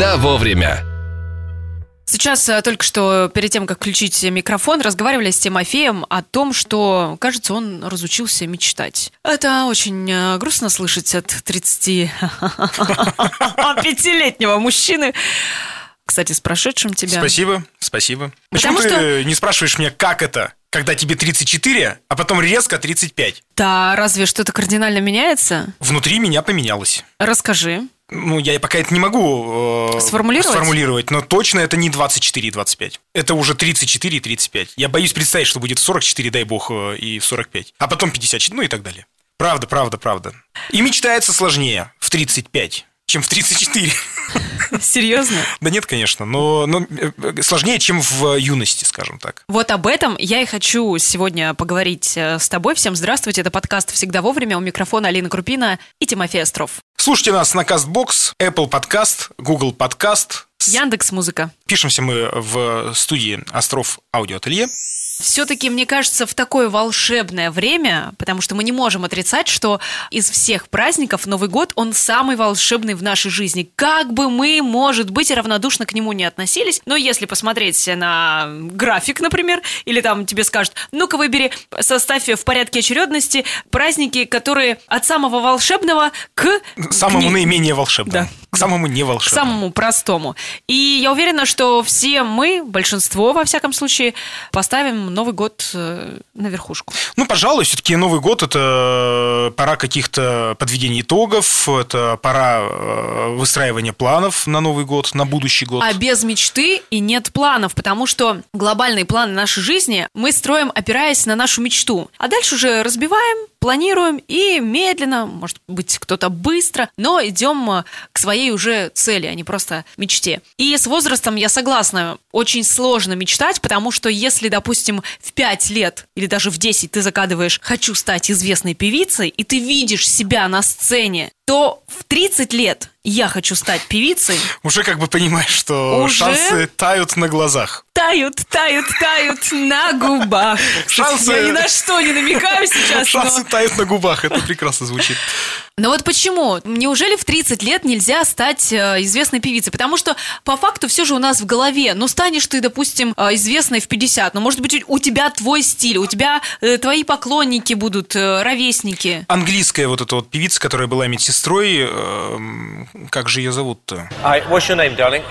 Всегда вовремя. Сейчас э, только что перед тем, как включить микрофон, разговаривали с Тимофеем о том, что, кажется, он разучился мечтать. Это очень э, грустно слышать от 35-летнего мужчины. Кстати, с прошедшим тебя. Спасибо, спасибо. Почему Потому ты не спрашиваешь меня, как это, когда тебе 34, а потом резко 35? Да, разве что-то кардинально меняется? Внутри меня поменялось. Расскажи. Ну, я пока это не могу э, Сформулировать? сформулировать, но точно это не 24 и 25. Это уже 34 и 35. Я боюсь представить, что будет в 44, дай бог, э, и в 45. А потом 54, ну и так далее. Правда, правда, правда. И мечтается сложнее в 35, чем в 34. Серьезно? Да нет, конечно, но, но э, сложнее, чем в юности, скажем так. Вот об этом я и хочу сегодня поговорить э, с тобой. Всем здравствуйте, это подкаст «Всегда вовремя». У микрофона Алина Крупина и Тимофей Остров. Слушайте нас на CastBox, Apple Podcast, Google Podcast. Яндекс Музыка. Пишемся мы в студии Остров Аудиоателье. Все-таки, мне кажется, в такое волшебное время, потому что мы не можем отрицать, что из всех праздников Новый год, он самый волшебный в нашей жизни. Как бы мы, может быть, равнодушно к нему не относились, но если посмотреть на график, например, или там тебе скажут, ну-ка выбери, составь в порядке очередности праздники, которые от самого волшебного к... Самому к не- наименее волшебному. Да. К самому к неволшебному. самому простому. И я уверена, что все мы, большинство, во всяком случае, поставим Новый год э, на верхушку. Ну, пожалуй, все-таки Новый год это пора каких-то подведений итогов, это пора э, выстраивания планов на Новый год, на будущий год. А без мечты и нет планов, потому что глобальные планы нашей жизни мы строим, опираясь на нашу мечту. А дальше уже разбиваем, планируем и медленно, может быть, кто-то быстро, но идем э, к своей уже цели, а не просто мечте. И с возрастом я согласна, очень сложно мечтать, потому что если, допустим, в 5 лет или даже в 10 ты загадываешь «хочу стать известной певицей», и ты видишь себя на сцене, то в 30 лет я хочу стать певицей, Уже как бы понимаешь, что Уже? шансы тают на глазах. тают, тают, тают на губах. Шансы- Я ни на что не намекаю сейчас, Шансы но... тают на губах, это прекрасно звучит. Но вот почему? Неужели в 30 лет нельзя стать э, известной певицей? Потому что по факту все же у нас в голове. Ну, станешь ты, допустим, э, известной в 50, но, может быть, у тебя твой стиль, у тебя э, твои поклонники будут, э, ровесники. Английская вот эта вот певица, которая была медсестрой, как же ее зовут-то? Hi, what's your name, darling?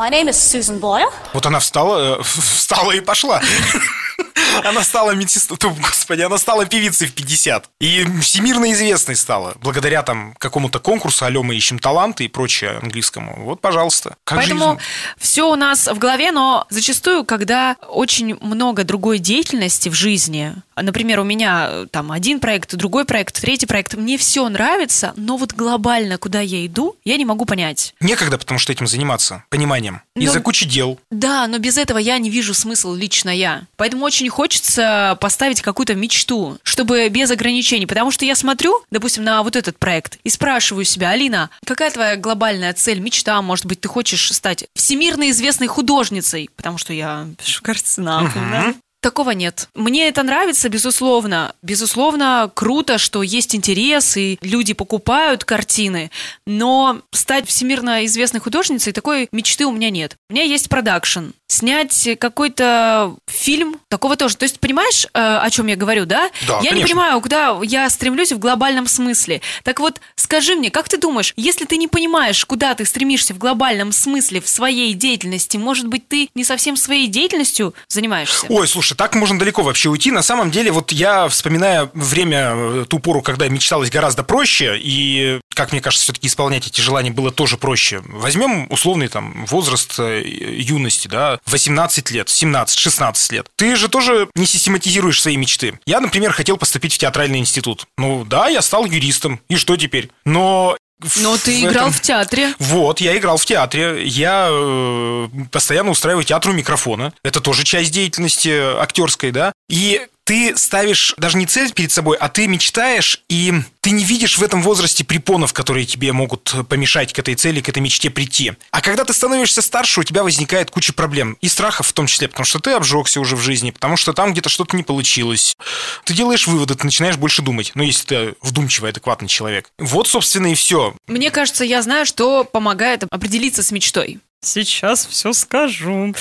My name is Susan Boyle. Вот она встала, э, встала и пошла. Она стала медсестрой, господи, она стала певицей в 50. И всемирно известной стала. Благодаря там какому-то конкурсу «Алло, мы ищем таланты» и прочее английскому. Вот, пожалуйста. Как Поэтому жизнь. все у нас в голове, но зачастую, когда очень много другой деятельности в жизни, например, у меня э, там один проект, другой проект, третий проект, мне все нравится, но вот глобально, куда я иду, я не могу понять. Некогда, потому что этим заниматься, пониманием. Ну, Из-за кучи дел. Да, но без этого я не вижу смысл лично я. Поэтому очень хочется поставить какую-то мечту, чтобы без ограничений. Потому что я смотрю, допустим, на вот этот проект и спрашиваю себя, Алина, какая твоя глобальная цель, мечта? Может быть, ты хочешь стать всемирно известной художницей? Потому что я пишу картины, да? Такого нет. Мне это нравится, безусловно. Безусловно, круто, что есть интерес, и люди покупают картины. Но стать всемирно известной художницей, такой мечты у меня нет. У меня есть продакшн. Снять какой-то фильм, такого тоже. То есть, понимаешь, э, о чем я говорю, да? Да, я не конечно. понимаю, куда я стремлюсь в глобальном смысле. Так вот, скажи мне, как ты думаешь, если ты не понимаешь, куда ты стремишься в глобальном смысле в своей деятельности, может быть, ты не совсем своей деятельностью занимаешься? Ой, слушай, так можно далеко вообще уйти. На самом деле, вот я, вспоминая время, э, ту пору, когда мечталось гораздо проще, и, как мне кажется, все-таки исполнять эти желания было тоже проще. Возьмем условный там возраст э, юности, да, 18 лет, 17, 16 лет. Ты же тоже не систематизируешь свои мечты. Я, например, хотел поступить в театральный институт. Ну да, я стал юристом. И что теперь? Но Но ты в играл этом- в театре. вот, я играл в театре, я э, постоянно устраиваю театру микрофона. Это тоже часть деятельности актерской, да. И ты ставишь даже не цель перед собой, а ты мечтаешь, и ты не видишь в этом возрасте препонов, которые тебе могут помешать к этой цели, к этой мечте прийти. А когда ты становишься старше, у тебя возникает куча проблем. И страхов в том числе, потому что ты обжегся уже в жизни, потому что там где-то что-то не получилось. Ты делаешь выводы, ты начинаешь больше думать. Ну, если ты вдумчивый, адекватный человек. Вот, собственно, и все. Мне кажется, я знаю, что помогает определиться с мечтой. Сейчас все скажу.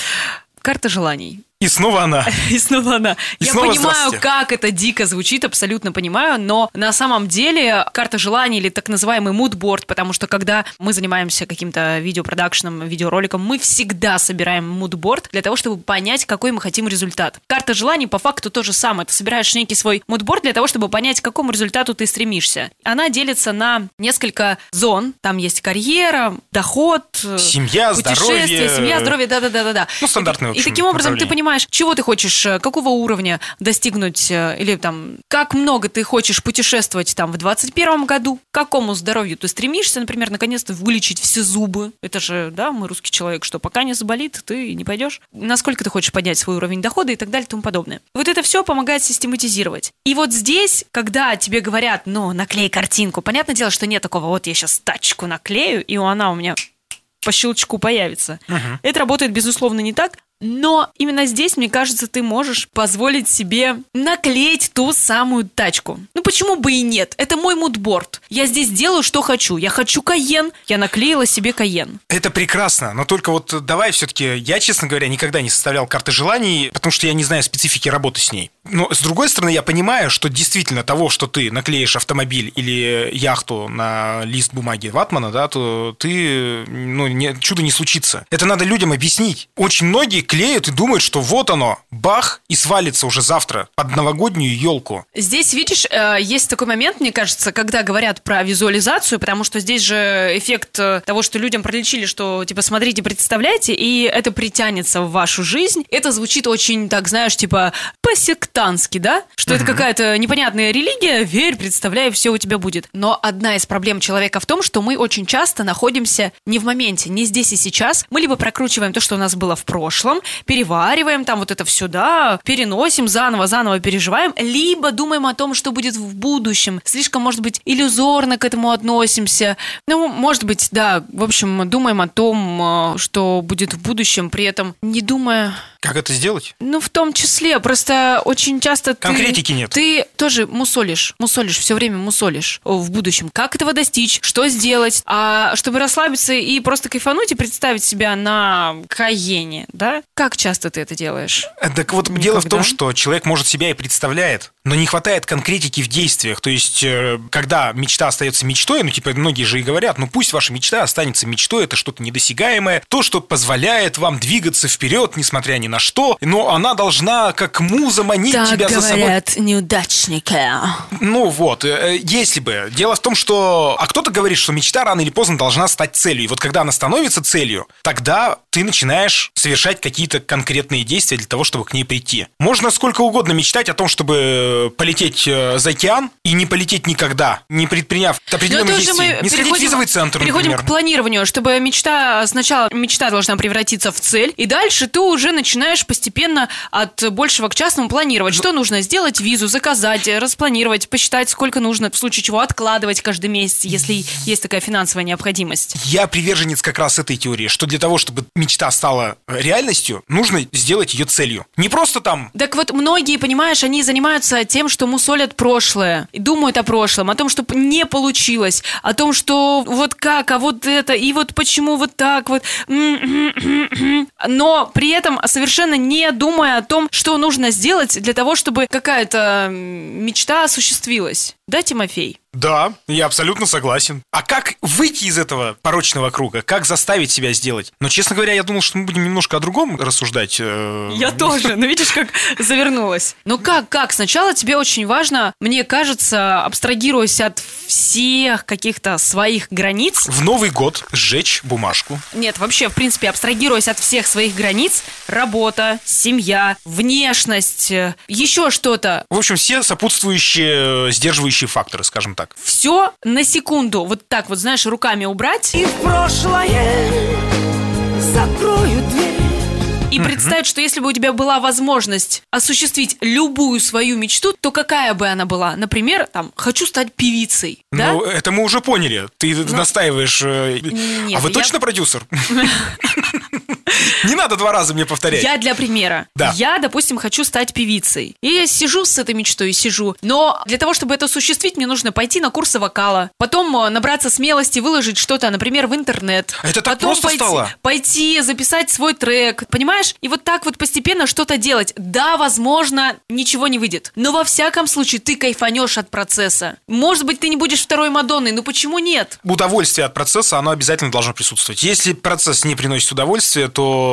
Карта желаний. И снова она. И снова она. И Я снова понимаю, как это дико звучит, абсолютно понимаю, но на самом деле карта желаний или так называемый мудборд, потому что когда мы занимаемся каким-то видеопродакшеном, видеороликом, мы всегда собираем мудборд для того, чтобы понять, какой мы хотим результат. Карта желаний по факту то же самое. Ты собираешь некий свой мудборд для того, чтобы понять, к какому результату ты стремишься. Она делится на несколько зон. Там есть карьера, доход, Семья, путешествия, здоровье. семья, здоровье, да-да-да-да. Ну, стандартные, И общем, таким образом ты направления. Понимаешь, чего ты хочешь, э, какого уровня достигнуть, э, или там, как много ты хочешь путешествовать там в 21 году, к какому здоровью ты стремишься, например, наконец-то вылечить все зубы. Это же, да, мы русский человек, что пока не заболит, ты не пойдешь. Насколько ты хочешь поднять свой уровень дохода и так далее и тому подобное. Вот это все помогает систематизировать. И вот здесь, когда тебе говорят, ну, наклей картинку, понятное дело, что нет такого, вот я сейчас тачку наклею, и она у меня по щелчку появится. Это работает, безусловно, не так. Но именно здесь, мне кажется, ты можешь позволить себе наклеить ту самую тачку. Ну почему бы и нет? Это мой мудборд. Я здесь делаю, что хочу. Я хочу Каен, я наклеила себе Каен. Это прекрасно, но только вот давай все-таки, я, честно говоря, никогда не составлял карты желаний, потому что я не знаю специфики работы с ней. Но, с другой стороны, я понимаю, что действительно того, что ты наклеишь автомобиль или яхту на лист бумаги ватмана, да, то ты, ну, не, чудо не случится. Это надо людям объяснить. Очень многие клеют и думают, что вот оно, бах, и свалится уже завтра под новогоднюю елку. Здесь, видишь, э, есть такой момент, мне кажется, когда говорят про визуализацию, потому что здесь же эффект э, того, что людям пролечили, что, типа, смотрите, представляете, и это притянется в вашу жизнь. Это звучит очень, так, знаешь, типа, по-сектантски, да? Что это какая-то непонятная религия, верь, представляй, все у тебя будет. Но одна из проблем человека в том, что мы очень часто находимся не в моменте, не здесь и сейчас. Мы либо прокручиваем то, что у нас было в прошлом, перевариваем там вот это все, да, переносим заново, заново переживаем, либо думаем о том, что будет в будущем. Слишком, может быть, иллюзорно к этому относимся. Ну, может быть, да, в общем, думаем о том, э, что будет в будущем, при этом не думая Как это сделать? ну, в том числе. Просто очень часто ты... Конкретики нет. Ты тоже мусолишь, мусолишь, все время мусолишь в будущем. Как этого достичь? Что сделать? А чтобы расслабиться и просто кайфануть и представить себя на Каене, да? Как часто ты это делаешь? Э, Так вот, дело в том, Никогда. что человек может себя и представляет, но не хватает конкретики в действиях. То есть, э, когда мечта остается мечтой, ну, типа, многие же и говорят, ну, пусть ваша мечта останется мечтой, это что-то недосягаемое, то, что позволяет вам двигаться вперед, несмотря ни на что, но она должна как муза манить тебя за собой. неудачники. Ну вот, э, если бы. Дело в том, что... А кто-то говорит, что мечта рано или поздно должна стать целью. И вот когда она становится целью, тогда ты начинаешь совершать какие-то конкретные действия для того, чтобы к ней прийти. Можно сколько угодно мечтать о том, чтобы полететь э, за океан и не полететь никогда, не предприняв определенных это уже действий. мы Не сходить в визовый центр, переходим например. к планированию, чтобы мечта сначала мечта должна превратиться в цель, и дальше ты уже начинаешь постепенно от большего к частному планировать. Что нужно сделать, визу заказать, распланировать, посчитать, сколько нужно, в случае чего откладывать каждый месяц, если есть такая финансовая необходимость. Я приверженец как раз этой теории, что для того, чтобы мечта стала э, реальностью, нужно сделать ее целью. Не просто там Так вот, многие, понимаешь, они занимаются тем, что мусолят прошлое, и думают о прошлом, о том, что не получилось, о том, что вот как, а вот это, и вот почему вот так вот. Но при этом совершенно не думая о том, что нужно сделать для того, чтобы какая-то мечта осуществилась. Да, Тимофей? Да, я абсолютно согласен. А как выйти из этого порочного круга? Как заставить себя сделать? Но, честно говоря, я думал, что мы будем немножко о другом рассуждать. э, Я тоже. Ну, видишь, как завернулась. Ну, как, как? Сначала тебе очень важно, мне кажется, абстрагируясь от всех каких-то своих границ, В Новый год сжечь бумажку. Нет, вообще, в принципе, абстрагируясь от всех своих границ, работа, семья, внешность, э, еще что-то, В общем, все сопутствующие, э, сдерживающие факторы, скажем так. Все на секунду вот так вот, знаешь, руками убрать. И в прошлое закрою дверь и представить, что если бы у тебя была возможность осуществить любую свою мечту, то какая бы она была? Например, там, хочу стать певицей, да? Ну, это мы уже поняли. Ты настаиваешь. э, Нет, а вы я- точно продюсер? Не надо два раза мне повторять. Я для примера. Да. Я, допустим, хочу стать певицей. И я сижу с этой мечтой, сижу. Но для того, чтобы это осуществить, мне нужно пойти на курсы вокала. Потом э, набраться смелости, выложить что-то, например, в интернет. Это так Потом просто пойти, стало? Пойти, записать свой трек. Понимаешь? И вот так вот постепенно что-то делать. Да, возможно, ничего не выйдет. Но во всяком случае, ты кайфанешь от процесса. Может быть, ты не будешь второй Мадонной, но почему нет? Удовольствие от процесса, оно обязательно должно присутствовать. Если процесс не приносит удовольствия, то,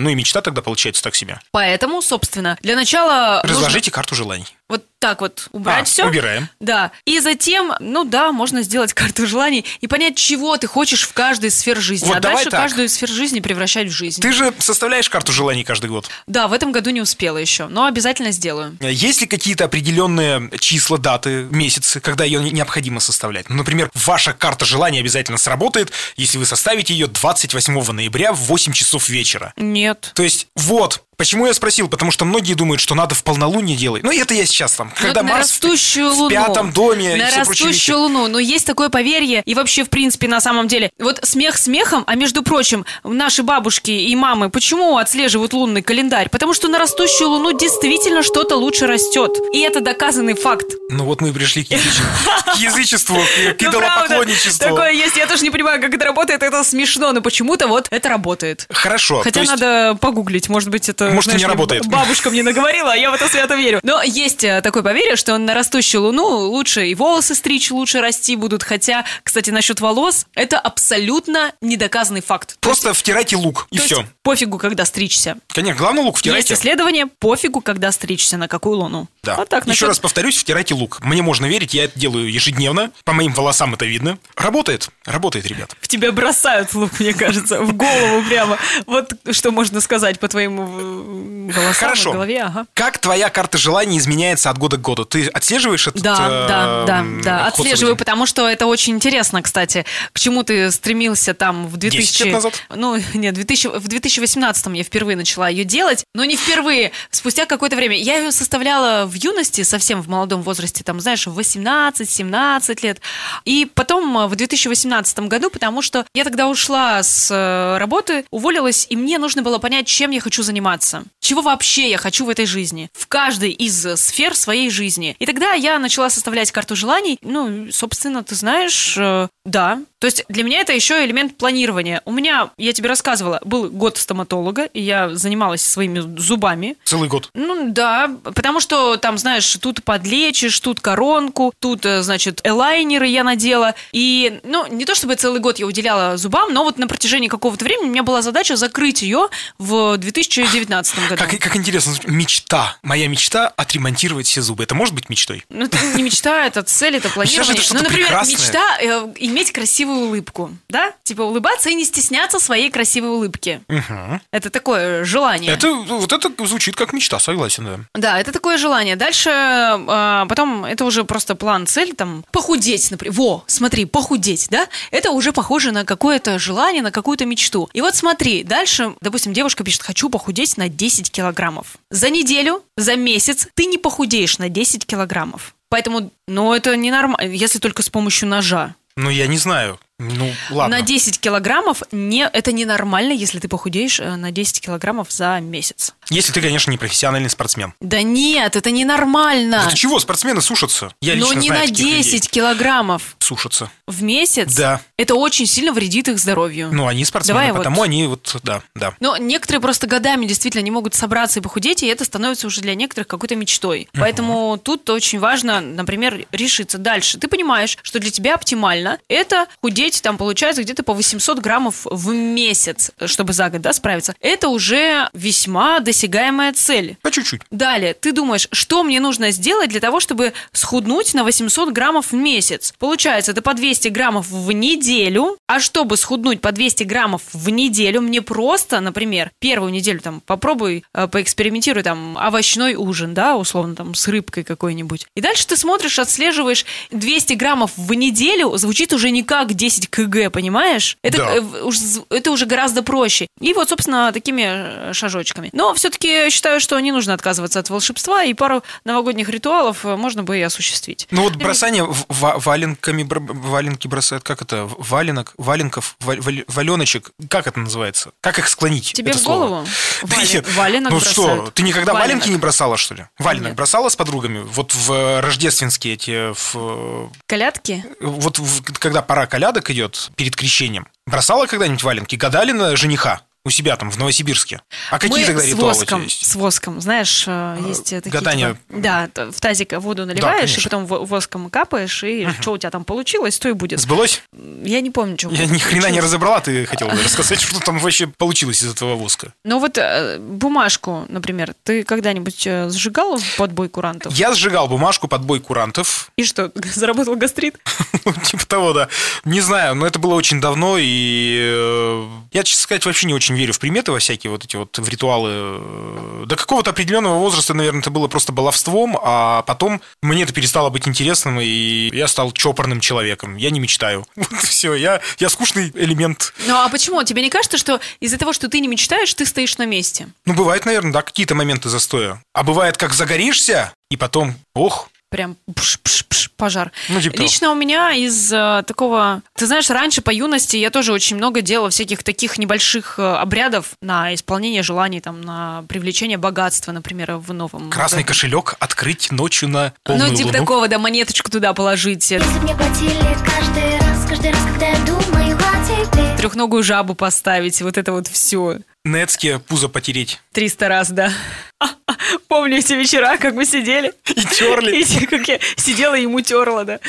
ну и мечта тогда получается так себе. Поэтому, собственно, для начала нужно Разложите карту желаний. вот так вот убрать А, все. убираем. Да. И затем, ну да, можно сделать карту желаний и понять, чего ты хочешь в каждой сфере жизни. Вот а дальше так. каждую сферу жизни превращать в жизнь. Ты же составляешь карту желаний каждый год. Да, в этом году не успела еще, но обязательно сделаю. Есть ли какие-то определенные числа, даты, месяцы, когда ее не- необходимо составлять? Ну, например, ваша карта желаний обязательно сработает, если вы составите ее 28 ноября в 8 часов вечера. Нет. То есть, вот, почему я спросил, потому что многие думают, что надо в полнолуние делать. Ну, это я сейчас там, когда Ну, на Марс в- растущую в луну. пятом доме и На все прочие вещи. растущую луну. Но есть такое поверье. И вообще, в принципе, на самом деле. Вот смех смехом, а между прочим, наши бабушки и мамы почему отслеживают лунный календарь? Потому что на растущую луну действительно что-то лучше растет. И это доказанный факт. Ну, вот мы и пришли к язычеству, к Ну, идолопоклонничеству. Такое есть. Я тоже не понимаю, как это работает. Это смешно, но почему-то вот это работает. Хорошо. Хотя надо погуглить, может быть, это... Может, и не знаешь работает. Бабушка мне наговорила, а я в это свято верю. Но есть э, такое поверье, что на растущую луну лучше и волосы стричь, лучше расти будут. Хотя, кстати, насчет волос, это абсолютно недоказанный факт. То Просто втирайте лук, и есть- все. есть пофигу, когда стричься. Конечно, главное лук Есть втирайте. исследование, пофигу, когда стричься, на какую луну. Да. Вот так, Еще насчет- раз повторюсь, втирайте лук. Мне можно верить, я это делаю ежедневно. По моим волосам это видно. Работает. Работает, ребят. В тебя бросают лук, мне кажется, в голову прямо. Вот что можно сказать по твоему голосам Хорошо. в голове. Ага. Как твоя карта желаний изменяется от года к году? Ты отслеживаешь этот Да, э, да, да, да. Отслеживаю, событий? потому что это очень интересно, кстати. К чему ты стремился там в 2000... 10 лет назад? Ну, нет, 2000... в 2018 я впервые начала ее делать, но не впервые, спустя какое-то время. Я ее составляла в юности, совсем в молодом возрасте, там, знаешь, в 18-17 лет. И потом э, в 2018 году, потому что я тогда ушла с э, работы, уволилась, и мне нужно было понять, чем я хочу заниматься. Чего вообще я хочу в этой жизни. В каждой из сфер своей жизни. И тогда я начала составлять карту желаний. Ну, собственно, ты знаешь, э, да. То есть для меня это еще элемент планирования. У меня, я тебе рассказывала, был год стоматолога, и я занималась своими зубами. Целый год. Ну да, потому что там, знаешь, тут подлечишь, тут коронку, тут, э, значит, элайнеры я надела. И, ну, не то чтобы целый год я уделяла зубам, но вот на протяжении какого-то времени у меня была задача закрыть ее в 2019 году. Как, как интересно, мечта. Моя мечта отремонтировать все зубы. Это может быть мечтой? Ну, это не мечта, это цель, это планирование. ну, например, прекрасное. мечта э, иметь красивую улыбку, да? Типа улыбаться и не стесняться своей красивой улыбки. Мгм. Это такое желание. Это, вот это звучит как мечта, согласен, да. Да, это такое желание. Дальше, а, потом, это уже просто план, цель, там, похудеть, например. Во, смотри, похудеть, да? Это уже похоже на какое-то желание, на какую-то мечту. И вот смотри, дальше, допустим, девушка пишет, хочу похудеть на 10 килограммов. За неделю, за месяц ты не похудеешь на 10 килограммов. Поэтому, ну, это ненормально, если только с помощью ножа. Ну, я не знаю. Ну, ладно. На 10 килограммов не, это ненормально, если ты похудеешь э, на 10 килограммов за месяц. Если ты, конечно, не профессиональный спортсмен. Да нет, это ненормально. Да ты чего, спортсмены сушатся? Я Но лично не знаю на таких 10 людей. килограммов Сушатся. в месяц. Да. Это очень сильно вредит их здоровью. Ну, они спортсмены, Давай вот- потому они вот, да, да. Но некоторые просто годами действительно не могут собраться и похудеть, и это становится уже для некоторых какой-то мечтой. Поэтому тут очень важно, например, решиться дальше. Ты понимаешь, что для тебя оптимально это худеть, там получается где-то по 800 граммов в месяц, чтобы за год да, справиться. Это уже весьма досягаемая цель. По чуть-чуть. Далее, ты думаешь, что мне нужно сделать для того, чтобы схуднуть на 800 граммов в месяц? Получается, это по 200 граммов в неделю. А чтобы схуднуть по 200 граммов в неделю, мне просто, например, первую неделю там попробуй, э, поэкспериментируй там овощной ужин, да, условно там с рыбкой какой-нибудь. И дальше ты смотришь, отслеживаешь 200 граммов в неделю, звучит уже не как 10 10 кг, понимаешь? Это, Да. э, это уже гораздо проще. И вот, собственно, такими э, шажочками. Но все-таки считаю, что не нужно отказываться от волшебства, и пару новогодних ритуалов э, можно бы и осуществить. Ну вот бросание в- ва- валенками, валенки бросают, как это, валенок, валенков, валь- валеночек, как это называется? Как их склонить? Тебе в голову? Да Вален- нет. валенок Ну бросают. что, ты никогда Валенок. валенки не бросала, что ли? Валенок Нет. бросала с подругами? Вот в рождественские эти, в, Колядки? вот в- когда пора колядок идет перед крещением, бросала когда-нибудь валенки? Гадали на жениха? У себя там, в Новосибирске. А какие Мы тогда с ритуалы тебя воском, есть? с воском, знаешь, э, есть э, такие... гадание. типа, да, в тазик воду наливаешь, и конечно. потом во- воском капаешь, и что у тебя там получилось, то и будет. Сбылось? Я не помню, что Я ни хрена не разобрала, ты хотел бы рассказать, что там вообще получилось из этого воска. Ну вот э, бумажку, например, ты когда-нибудь э, сжигал под бой курантов? Я сжигал бумажку под бой курантов. И что, заработал гастрит? Ну, типа того, да. Не знаю, но это было очень давно, и э, я, честно сказать, вообще не очень верю в приметы во всякие вот эти вот в ритуалы. До какого-то определенного возраста, наверное, это было просто баловством, а потом мне это перестало быть интересным, и я стал чопорным человеком. Я не мечтаю. Вот все, я, я скучный элемент. Ну а почему? Тебе не кажется, что из-за того, что ты не мечтаешь, ты стоишь на месте? Ну, бывает, наверное, да, какие-то моменты застоя. А бывает, как загоришься, и потом, ох, Прям пш-пш-пш, пожар. Ну, типа того. Лично у меня из э, такого... Ты знаешь, раньше по юности я тоже очень много делала всяких таких небольших э, обрядов на исполнение желаний, там, на привлечение богатства, например, в новом красный году. кошелек открыть ночью на полную Ну, типа луну. такого, да, монеточку туда положить, Если мне платили каждый раз, каждый раз, когда я думаю о тебе трехногую жабу поставить, вот это вот все. Нецке пузо потереть. 300 раз, да. Помню эти вечера, как мы сидели. И терли. И как я сидела и ему терла, да.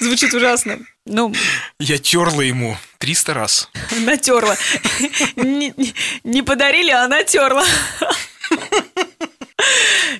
Звучит ужасно. Ну, Я терла ему 300 раз. натерла. Не, не- не подарили, а натерла.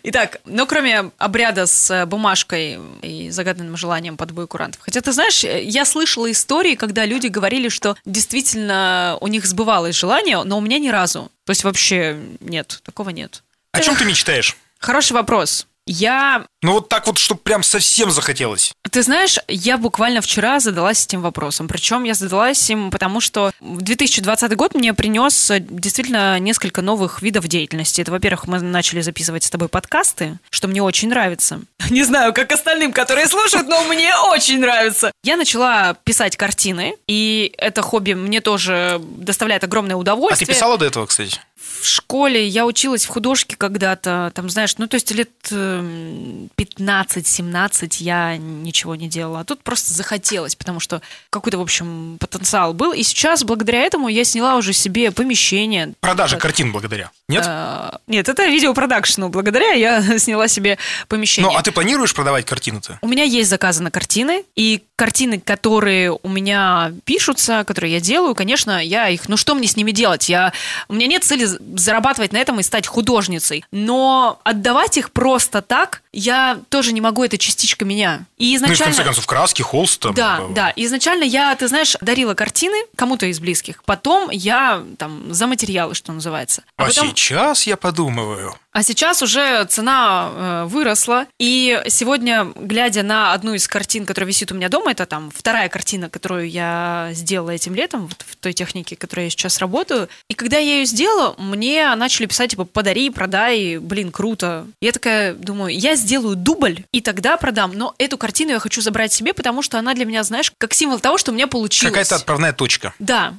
Итак, ну кроме обряда с э, бумажкой и загаданным желанием под бой курантов. Хотя ты знаешь, э, я слышала истории, когда люди говорили, что действительно у них сбывалось желание, но у меня ни разу. То есть вообще нет, такого нет. О чем ты мечтаешь? Хороший вопрос. Я Ну вот так вот, чтобы прям совсем захотелось. Ты знаешь, я буквально вчера задалась этим вопросом. Причем я задалась им, потому что в 2020 год мне принес э, действительно несколько новых видов деятельности. Это, во-первых, мы начали записывать с тобой подкасты, что мне очень нравится. Не знаю, как остальным, которые слушают, но мне очень нравится. Я начала писать картины, и это хобби мне тоже доставляет огромное А удовольствие. ты писала до этого, кстати? В школе я училась в художке когда-то, там, знаешь, ну, то есть лет эм, 15-17 я ничего не делала. А тут просто захотелось, потому что какой-то, в общем, потенциал был. И сейчас, благодаря этому, я сняла уже себе помещение. Продажа Вот. картин благодаря. Нет? Э, Нет, это видеопродакшну. Благодаря я сняла себе помещение. Ну, а ты планируешь продавать картины-то? У меня есть заказы на картины, и картины, которые у меня пишутся, которые я делаю, конечно, я их... Ну, что мне с ними делать? Я, у меня нет цели зарабатывать на этом и стать художницей, но отдавать их просто так я тоже не могу, это частичка меня. И Ну, и в изначально... конце концов, краски, холст там. Да, э, да. Изначально я, ты знаешь, дарила картины кому-то из близких. Потом я там за материалы, что называется. А потом... сейчас я подумываю. А сейчас уже цена э, выросла, и сегодня, глядя на одну из картин, которая висит у меня дома, это там вторая картина, которую я сделала этим летом, вот в той технике, которой я сейчас работаю, и когда я ее сделала, мне начали писать, типа, подари, продай, блин, круто. Я такая думаю, я сделаю дубль, и тогда продам, но эту картину я хочу забрать себе, потому что она для меня, знаешь, как символ того, что у меня получилось. Какая-то отправная точка. Да.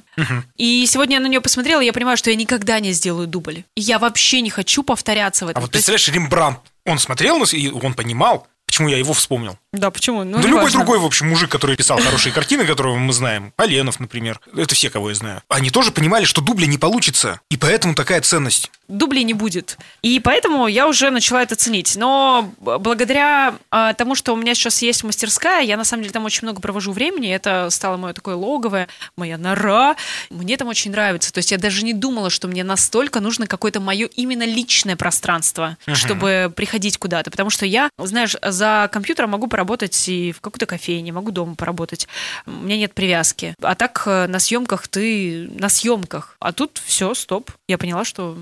И сегодня я на нее посмотрела, и я понимаю, что я никогда не сделаю дубль. Я вообще не хочу повторяться в этом. А вот То есть- представляешь, Рембрандт, он смотрел на с- и он понимал, почему я его вспомнил. Да, почему? Ну, да любой неважно. другой, в общем, мужик, который писал хорошие картины, которого мы знаем, Поленов, например, это все, кого я знаю, они тоже понимали, что дубля не получится, и поэтому такая ценность. Дублей не будет. И поэтому я уже начала это ценить. Но благодаря а, тому, что у меня сейчас есть мастерская, я на самом деле там очень много провожу времени. Это стало мое такое логовое, моя нора. Мне там очень нравится. То есть я даже не думала, что мне настолько нужно какое-то мое именно личное пространство, чтобы приходить куда-то. Потому что я, знаешь, за компьютером могу поработать и в какой-то кофейне, могу дома поработать. У меня нет привязки. А так э, на съемках ты на съемках. А тут все, стоп. Я поняла, что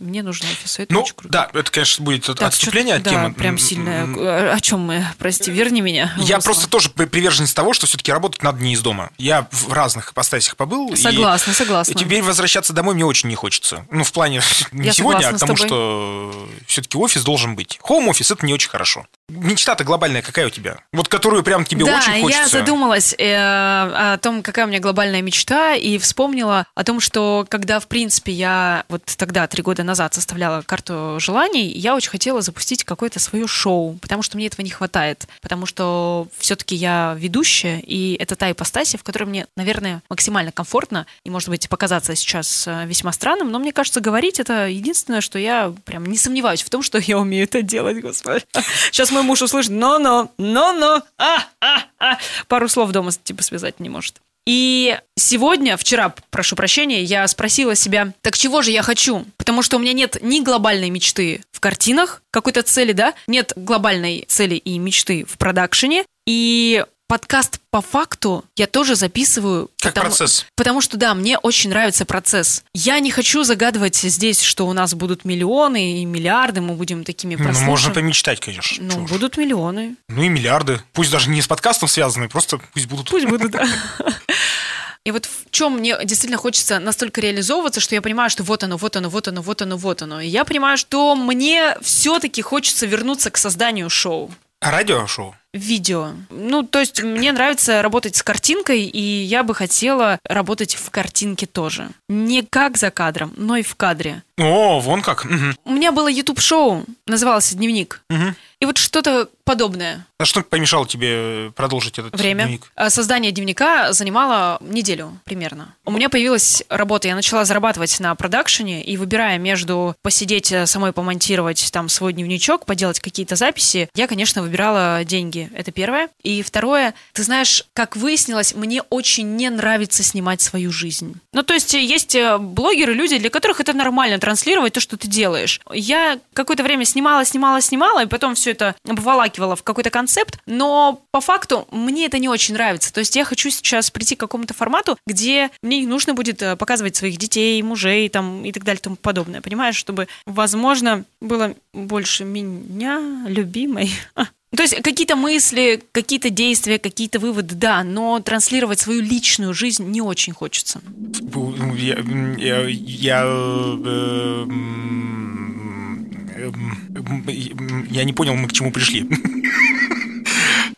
мне нужен офис. Это Ну, очень круто. да, это, конечно, будет Так, отступление от да, темы. прям сильно. Э, О чем мы? Прости, верни меня. Я русло. просто тоже при- приверженец того, что все-таки работать надо не из дома. Я в разных ипостасях побыл. и Согласна, согласна. теперь возвращаться домой мне очень не хочется. Ну, в плане не Я сегодня, согласна а потому что все-таки офис должен быть. Хоум-офис это не очень хорошо. Мечта-то глобальная какая у тебя? Вот которую прям тебе да, очень хочется. я задумалась э, о том, какая у меня глобальная мечта, и вспомнила о том, что когда, в принципе, я вот тогда, три года назад, составляла карту желаний, я очень хотела запустить какое-то свое шоу, потому что мне этого не хватает, потому что все-таки я ведущая, и это та ипостась, в которой мне, наверное, максимально комфортно, и, может быть, показаться сейчас э, весьма странным, но мне кажется, говорить это единственное, что я прям не сомневаюсь в том, что я умею это делать, господи. Сейчас мой муж услышит «но-но, но-но, а, а, а». Пару слов дома типа связать не может. И сегодня, вчера, прошу прощения, я спросила себя, так чего же я хочу? Потому что у меня нет ни глобальной мечты в картинах, какой-то цели, да, нет глобальной цели и мечты в продакшене, и подкаст по факту я тоже записываю. Как процесс. Потому что, да, мне очень нравится процесс. Я не хочу загадывать здесь, что у нас будут миллионы и миллиарды, мы будем такими Ну, прослушиваем. можно помечтать, конечно. Ну, будут миллионы. Ну и миллиарды. Пусть даже не с подкастом связанные, просто пусть будут. Пусть будут. да. И вот в чем мне действительно хочется настолько реализовываться, что я понимаю, что вот оно, вот оно, вот оно, вот оно, вот оно. И я понимаю, что мне все-таки хочется вернуться к созданию шоу. А радиошоу? Видео. Ну, то есть мне нравится работать с картинкой, и я бы хотела работать в картинке тоже. Не как за кадром, но и в кадре. О, вон как. Мгм. У меня было YouTube-шоу, называлось «Дневник». Мгм. И вот что-то подобное. А что помешало тебе продолжить этот Время. дневник? А Создание дневника занимало неделю примерно. У меня появилась работа, я начала зарабатывать на продакшене, и выбирая между посидеть э, самой помонтировать там свой дневничок, поделать какие-то записи, я, конечно, выбирала деньги. Это первое. И второе, ты знаешь, как выяснилось, мне очень не нравится снимать свою жизнь. Ну, то есть э, есть э, блогеры, люди, для которых это нормально транслировать то, что ты делаешь. Я какое-то время снимала, снимала, снимала, и потом все это обволакивала в какой-то концепт, но по факту мне это не очень нравится. То есть я хочу сейчас прийти к какому-то формату, где мне не нужно будет э, показывать своих детей, мужей там, и так далее и тому подобное. Понимаешь, чтобы, возможно, было больше меня, любимой. То есть какие-то мысли, какие-то действия, какие-то выводы, да, но транслировать свою личную жизнь не очень хочется. Ну, Я, я, я, э, м, я не понял, мы к чему пришли.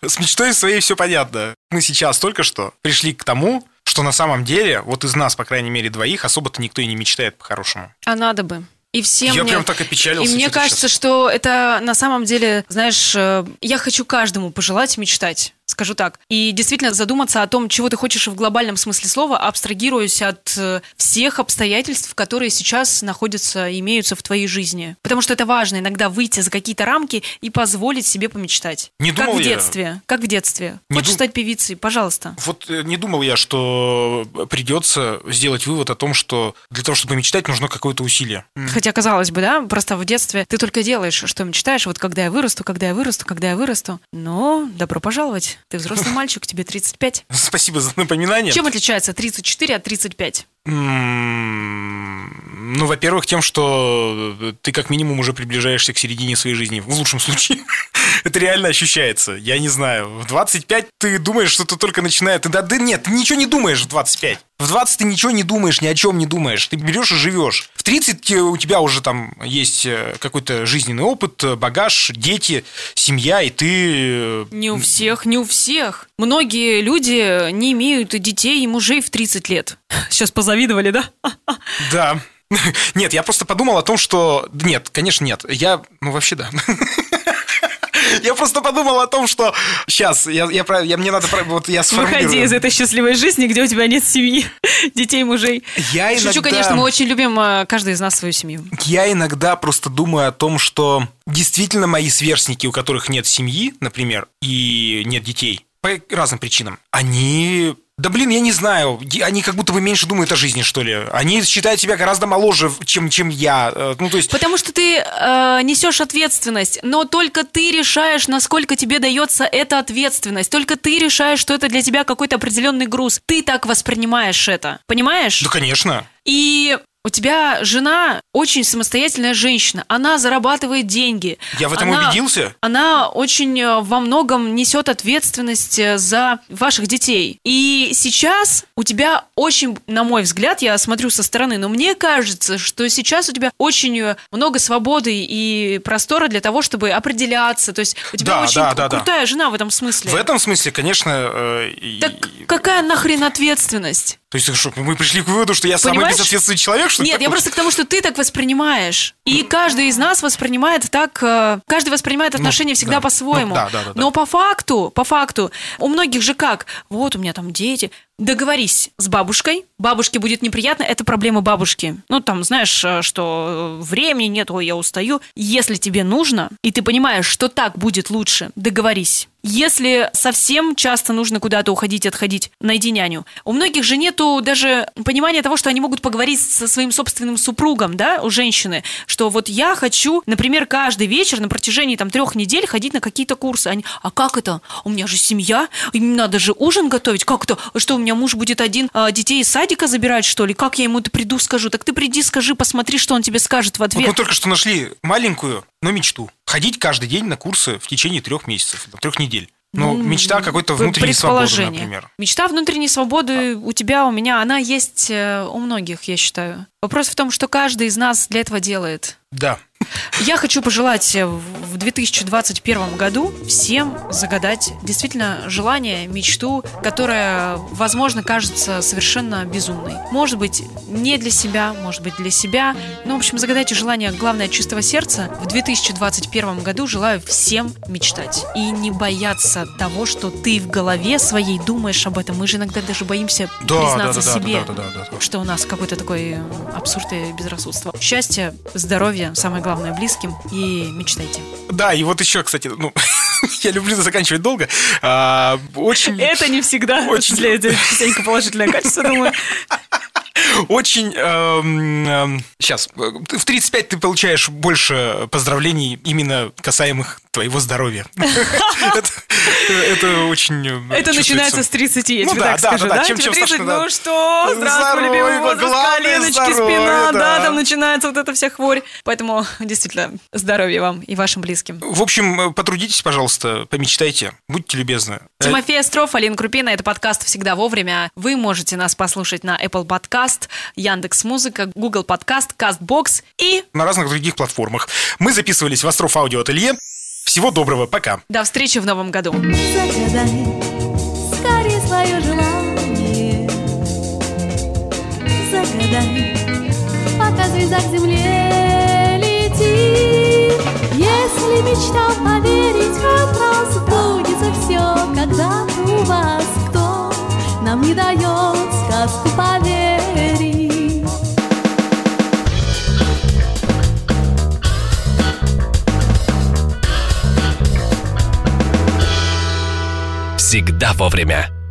С мечтой своей все понятно. Мы сейчас только что пришли к тому, что на самом деле, вот из нас, по крайней мере, двоих, особо-то никто и не мечтает по-хорошему. А надо бы. И всем Я мне- прям так опечалился. И мне кажется, щас. что это на самом деле, знаешь, э, я хочу каждому пожелать мечтать. Скажу так. И действительно задуматься о том, чего ты хочешь в глобальном смысле слова, абстрагируясь от э, всех обстоятельств, которые сейчас находятся, имеются в твоей жизни. Потому что это важно иногда выйти за какие-то рамки и позволить себе помечтать. Не как думал в я- детстве. Как в детстве. Не Хочешь дум- стать певицей? Пожалуйста. Вот э, не думал я, что придется сделать вывод о том, что для того, чтобы мечтать, нужно какое-то усилие. Хотя, казалось бы, да, просто в детстве ты только делаешь, что мечтаешь, вот когда я вырасту, когда я вырасту, когда я вырасту. Но добро пожаловать. Ты взрослый мальчик, тебе 35. Спасибо за напоминание. Чем отличается 34 от 35? М, Ну, во-первых, тем, что ты как минимум уже приближаешься к середине своей жизни. В лучшем случае. Это реально ощущается. Я не знаю. В 25 ты думаешь, что ты только начинает. Да, да нет, ты ничего не думаешь в 25. В 20 ты ничего не думаешь, ни о чем не думаешь. Ты берешь и живешь. В 30 у тебя уже там есть э, какой-то жизненный опыт, э, багаж, дети, семья, и ты... э, Не у всех, не у всех. Многие люди не имеют детей и мужей в 30 лет. Сейчас позавидовали, да? Да. Нет, я просто подумал о том, что... Нет, конечно, нет. Я... Ну, вообще, да. Я просто подумал о том, что сейчас я, я, я мне надо вот я сформулирую. Выходи из этой счастливой жизни, где у тебя нет семьи, детей, мужей. Я Шучу, иногда- конечно, мы очень любим э, каждый из нас свою семью. Я иногда просто думаю о том, что действительно мои сверстники, у которых нет семьи, например, и нет детей, по разным причинам, они Да блин, я не знаю. Они как будто бы меньше думают о жизни, что ли. Они считают себя гораздо моложе, чем, чем я. Э, Ну, то есть... Потому что ты э, несешь ответственность, но только ты решаешь, насколько тебе дается эта ответственность. Только ты решаешь, что это для тебя какой-то определенный груз. Ты так воспринимаешь это. Понимаешь? Да, конечно. И у тебя жена очень самостоятельная женщина. Она зарабатывает деньги. Я в этом Она- убедился. Она очень э, во многом несет ответственность э, за ваших детей. И сейчас у тебя очень, на мой взгляд, я смотрю со стороны, но мне кажется, что сейчас у тебя очень э, много свободы и простора для того, чтобы определяться. То есть у тебя Да, очень да, да, да. крутая жена в этом смысле. В этом смысле, конечно... э, и- Так какая нахрен ответственность? То есть, что, мы пришли к выводу, что я самый Понимаешь? безответственный человек, что Нет, я просто к тому, что ты так воспринимаешь. И каждый из нас воспринимает так, э, каждый воспринимает отношения всегда да. по-своему. Ну, да, да, да, да. Но по факту, по факту, у многих же как? Вот у меня там дети. Договорись с бабушкой. Бабушке будет неприятно, это проблема бабушки. Ну, там, знаешь, э, что э, времени нет, ой, я устаю. Если тебе нужно, и ты понимаешь, что так будет лучше, договорись. Если совсем часто нужно куда-то уходить, отходить, найди няню. У многих же нету даже понимания того, что они могут поговорить со своим собственным супругом, да, у женщины, что вот я хочу, например, каждый вечер на протяжении там трех недель ходить на какие-то курсы. Они, а как это? У меня же семья, им надо же ужин готовить. Как это? Что, у меня муж будет один а, детей из садика забирать, что ли? Как я ему это приду, скажу? Так ты приди, скажи, посмотри, что он тебе скажет в Вот ответ. мы только что нашли маленькую, но мечту. Ходить каждый день на курсы в течение трех месяцев, трех недель. Ну, мечта какой-то внутренней свободы, например. Мечта внутренней свободы у тебя, у меня, она есть э, у многих, я считаю. Вопрос в том, что каждый из нас для этого делает. Да. Я хочу пожелать э, в 2021 году всем загадать действительно желание, мечту, которая, возможно, кажется совершенно безумной. Может быть, не для себя, может быть, для себя. Ну, в общем, загадайте желание, главное, от чистого сердца. В 2021 году желаю всем мечтать и не бояться того, что ты в голове своей думаешь об этом. Мы же иногда даже боимся Да, да, признаться да, да, себе да, да, да, да. что у нас какой-то такой абсурд и безрассудство. Счастья, здоровья, самое главное, близким и мечтайте. Да, и вот еще, кстати, ну, я люблю заканчивать долго. А, очень, Это не всегда Очень. осуществляет частенько положительное качество, думаю. очень... сейчас, в 35 ты получаешь больше поздравлений именно касаемых твоего здоровья. Это очень э, Это начинается с 30, я Ну тебе так скажу, да, чем- Тебе чем 30, старше, ну что, здравствуй, любимый возраст, коленочки, спина, да, там начинается вот эта вся хворь. Поэтому, действительно, здоровья вам и вашим близким. В общем, э, потрудитесь, пожалуйста, помечтайте, будьте любезны. Э, Тимофей Остров, Алина Крупина. Это подкаст «Всегда вовремя». Вы можете нас послушать на Apple Podcast, Яндекс Музыка, Google Podcast, CastBox и На разных других платформах. Мы записывались в Остров Аудио Ателье. Всего доброго, пока. до встречи в новом году. Загадай скорее свое желание Загадай, пока звезда к земле летит Если мечтам поверить, как раз сбудется все Когда-то у вас кто нам не дает сказку поверить Всегда вовремя.